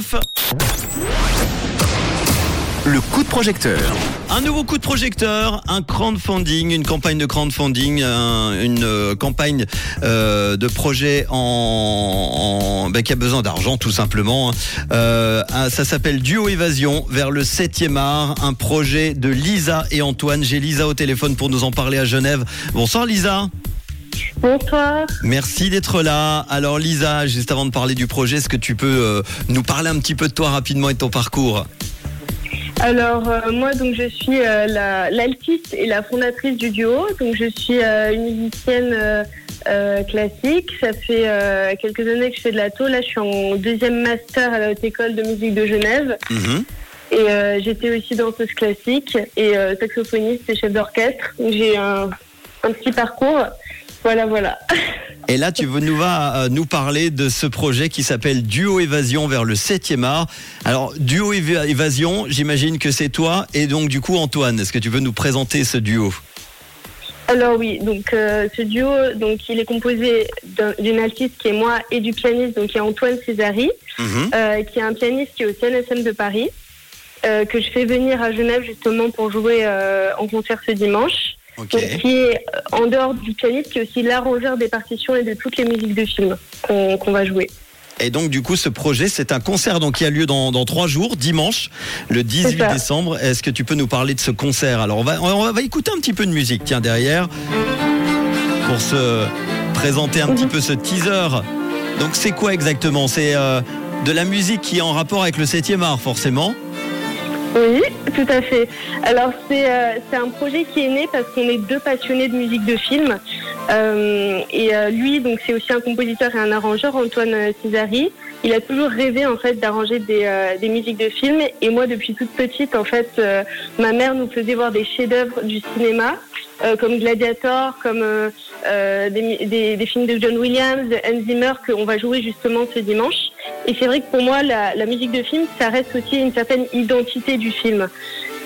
9. Le coup de projecteur. Un nouveau coup de projecteur, un crowdfunding, une campagne de crowdfunding, un- une euh, campagne euh, de projet en, en- ben, qui a besoin d'argent tout simplement. hein. Euh, ça s'appelle Duo Évasion vers le 7e art, un projet de Lisa et Antoine. J'ai Lisa au téléphone pour nous en parler à Genève. Bonsoir Lisa. Bonsoir. Merci d'être là. Alors Lisa, juste avant de parler du projet, est-ce que tu peux euh, nous parler un petit peu de toi rapidement et de ton parcours? Alors euh, moi donc je suis euh, la- l'altiste et la fondatrice du duo. Donc je suis une musicienne classique. Ça fait quelques années que je fais de la taux. Là je suis en deuxième master à la haute école de musique de Genève. Mhm. Et j'étais aussi danseuse classique et saxophoniste et chef d'orchestre. J'ai un, un petit parcours. Voilà voilà. Et là, tu veux nous, vas, euh, nous parler de ce projet qui s'appelle Duo Évasion vers le 7e art. Alors, Duo Éva- Évasion, j'imagine que c'est toi et donc du coup Antoine. Est-ce que tu veux nous présenter ce duo? Alors oui, donc euh, ce duo, donc il est composé d'un- d'une altiste qui est moi et du pianiste, donc qui est Antoine Césari. Mhm. euh, qui est un pianiste qui est au CNSM de Paris, euh, que je fais venir à Genève justement pour jouer en concert ce dimanche. Donc, qui est euh, en dehors du pianiste, qui est aussi l'arrangeur des partitions et de toutes les musiques de films qu'on va jouer. Et donc du coup, ce projet, c'est un concert donc, qui a lieu dans, dans trois jours, dimanche, le 18 C'est ça. décembre. Est-ce que tu peux nous parler de ce concert? Alors, on va, on va écouter un petit peu de musique, tiens, derrière, pour se présenter un petit peu ce teaser. Donc, c'est quoi exactement? C'est euh, de la musique qui est en rapport avec le 7e art, forcément. Oui, tout à fait. Alors c'est euh, un projet qui est né parce qu'on est deux passionnés de musique de film. Euh, et euh, lui, donc c'est aussi un compositeur et un arrangeur, Antoine euh, Césari. Il a toujours rêvé en fait d'arranger des, euh, des musiques de films. Et moi, depuis toute petite, en fait, euh, ma mère nous faisait voir des chefs-d'œuvre du cinéma. euh, comme Gladiator, comme euh, euh, des, des- des films de John Williams, de Hans Zimmer, qu'on va jouer justement ce dimanche. Et c'est vrai que pour moi, la, la musique de film, ça reste aussi une certaine identité du film.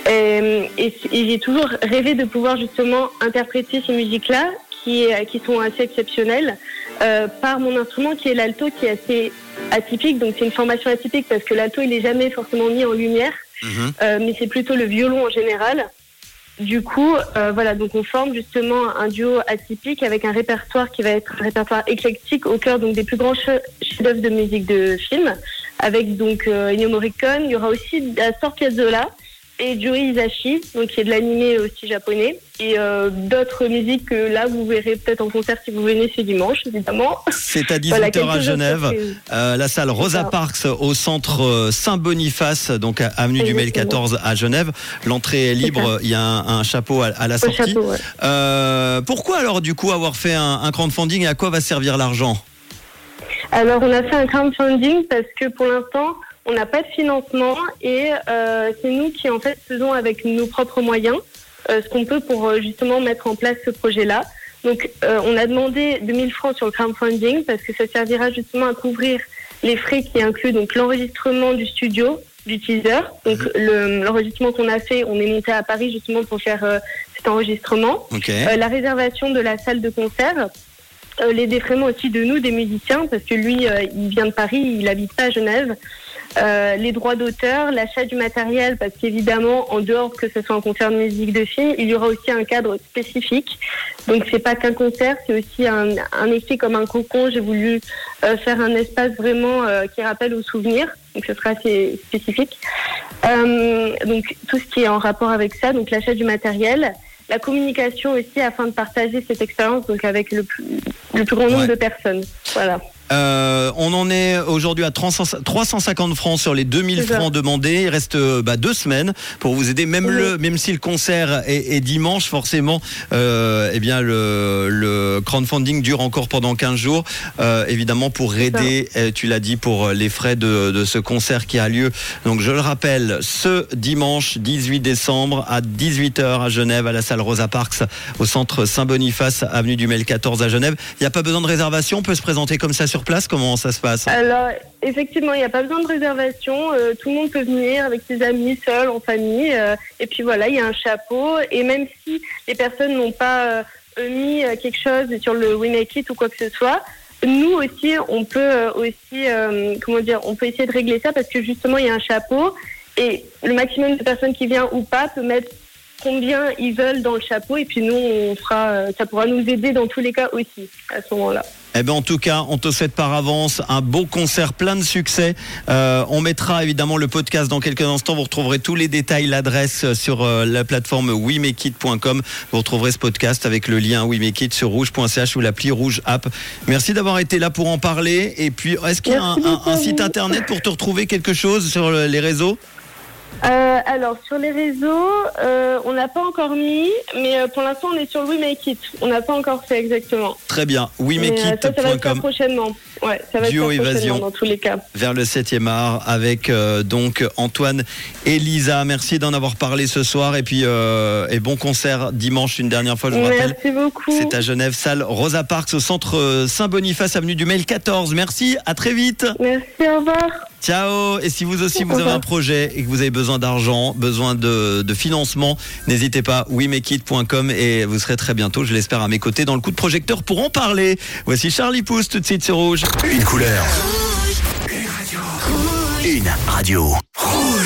Et, et et j'ai toujours rêvé de pouvoir justement interpréter ces musiques-là, qui, qui sont assez exceptionnelles, euh, par mon instrument qui est l'alto, qui est assez atypique. Donc c'est une formation atypique parce que l'alto, il est jamais forcément mis en lumière, Mhm. euh, mais c'est plutôt le violon en général. Du coup, euh, voilà, donc on forme justement un duo atypique avec un répertoire qui va être un répertoire éclectique au cœur donc des plus grands che- chefs-d'œuvre de musique de film, avec donc euh, Ennio Morricone. Il y aura aussi Astor Piazzolla et Joey Hisaishi, donc qui est de l'animé aussi japonais, et euh, d'autres musiques que là vous verrez peut-être en concert si vous venez ce dimanche, évidemment. C'est à 18h Voilà, à Genève. Euh, la salle Rosa. Parks au centre euh, Saint-Boniface, donc à avenue du Mail Exactement. 14 à Genève. L'entrée est libre, il y a un, un chapeau à, à la Au sortie. chapeau, ouais. Euh, pourquoi alors du coup avoir fait un, un crowdfunding et à quoi va servir l'argent? Alors, on a fait un crowdfunding parce que pour l'instant, on n'a pas de financement et euh, c'est nous qui, en fait, faisons avec nos propres moyens euh, ce qu'on peut pour euh, justement mettre en place ce projet-là. Donc, euh, on a demandé 2000 francs sur le crowdfunding parce que ça servira justement à couvrir les frais qui incluent donc l'enregistrement du studio, du teaser. Donc, le- l'enregistrement qu'on a fait, on est monté à Paris justement pour faire euh, cet enregistrement. Ok. Euh, la réservation de la salle de concert, euh, les défraiements aussi de nous, des musiciens, parce que lui, euh, il vient de Paris, il habite pas à Genève. Euh, les droits d'auteur, l'achat du matériel, parce qu'évidemment, en dehors que ce soit un concert de musique de film, il y aura aussi un cadre spécifique. Donc c'est pas qu'un concert, c'est aussi un, un effet comme un cocon. J'ai voulu faire un espace vraiment qui rappelle aux souvenirs. Donc ce sera assez spécifique. Donc tout ce qui est en rapport avec ça, donc l'achat du matériel, la communication aussi afin de partager cette expérience donc avec le plus, le plus grand nombre Ouais. de personnes. Voilà. Euh, on en est aujourd'hui à 300 350 francs sur les 2000 C'est ça. francs demandés. Il reste euh, bah, deux semaines pour vous aider. Même Oui. le, même si le concert est, est dimanche, forcément, euh, eh bien le, le crowdfunding dure encore pendant 15 jours. Euh, évidemment pour aider, tu l'as dit, pour les frais de, de ce concert qui a lieu. Donc je le rappelle, ce dimanche 18 décembre à 18h à Genève, à la salle Rosa Parks, au centre Saint-Boniface, avenue du Mail 14 à Genève. Il n'y a pas besoin de réservation, on peut se présenter comme ça sur place. Comment ça se passe Alors, effectivement, il n'y a pas besoin de réservation. euh, tout le monde peut venir avec ses amis, seul, en famille. euh, et puis voilà, il y a un chapeau. Et même si les personnes n'ont pas euh, mis quelque chose sur le We Make It ou quoi que ce soit, nous aussi, on peut aussi, comment dire, on peut essayer de régler ça parce que justement, il y a un chapeau et le maximum de personnes qui viennent ou pas peut mettre combien ils veulent dans le chapeau et puis nous, on fera, euh, ça pourra nous aider dans tous les cas aussi à ce moment-là. Eh ben en tout cas, on te souhaite par avance un beau concert plein de succès. Euh, on mettra évidemment le podcast dans quelques instants. Vous retrouverez tous les détails, l'adresse sur euh, la plateforme wemekit.com. Vous retrouverez ce podcast avec le lien WeMakeIt sur rouge.ch ou l'appli Rouge App. Merci d'avoir été là pour en parler. Et puis, est-ce qu'il y a un, site internet pour te retrouver quelque chose sur le- les réseaux? Euh, alors sur les réseaux, euh, on n'a pas encore mis, mais euh, pour l'instant, on est sur We Make It. On n'a pas encore fait exactement. Très bien. Euh, ça, ça va WeMakeIt.com prochainement. Ouais, ça va Duo faire Évasion. dans tous les cas. vers le 7e art avec donc Antoine et Lisa. Merci d'en avoir parlé ce soir et puis et bon concert dimanche une dernière fois je vous rappelle. Merci beaucoup. C'est à Genève, salle Rosa Parks au centre Saint-Boniface, avenue du Mail 14. Merci, à très vite. Merci, au revoir. Ciao. Et si vous aussi Au vous avez un projet et que vous avez besoin d'argent, besoin de, de financement, n'hésitez pas, wemekit.com et vous serez très bientôt, je l'espère, à mes côtés dans le coup de projecteur pour en parler. Voici Charlie Pousse tout de suite sur Rouge. Une couleur. Une radio.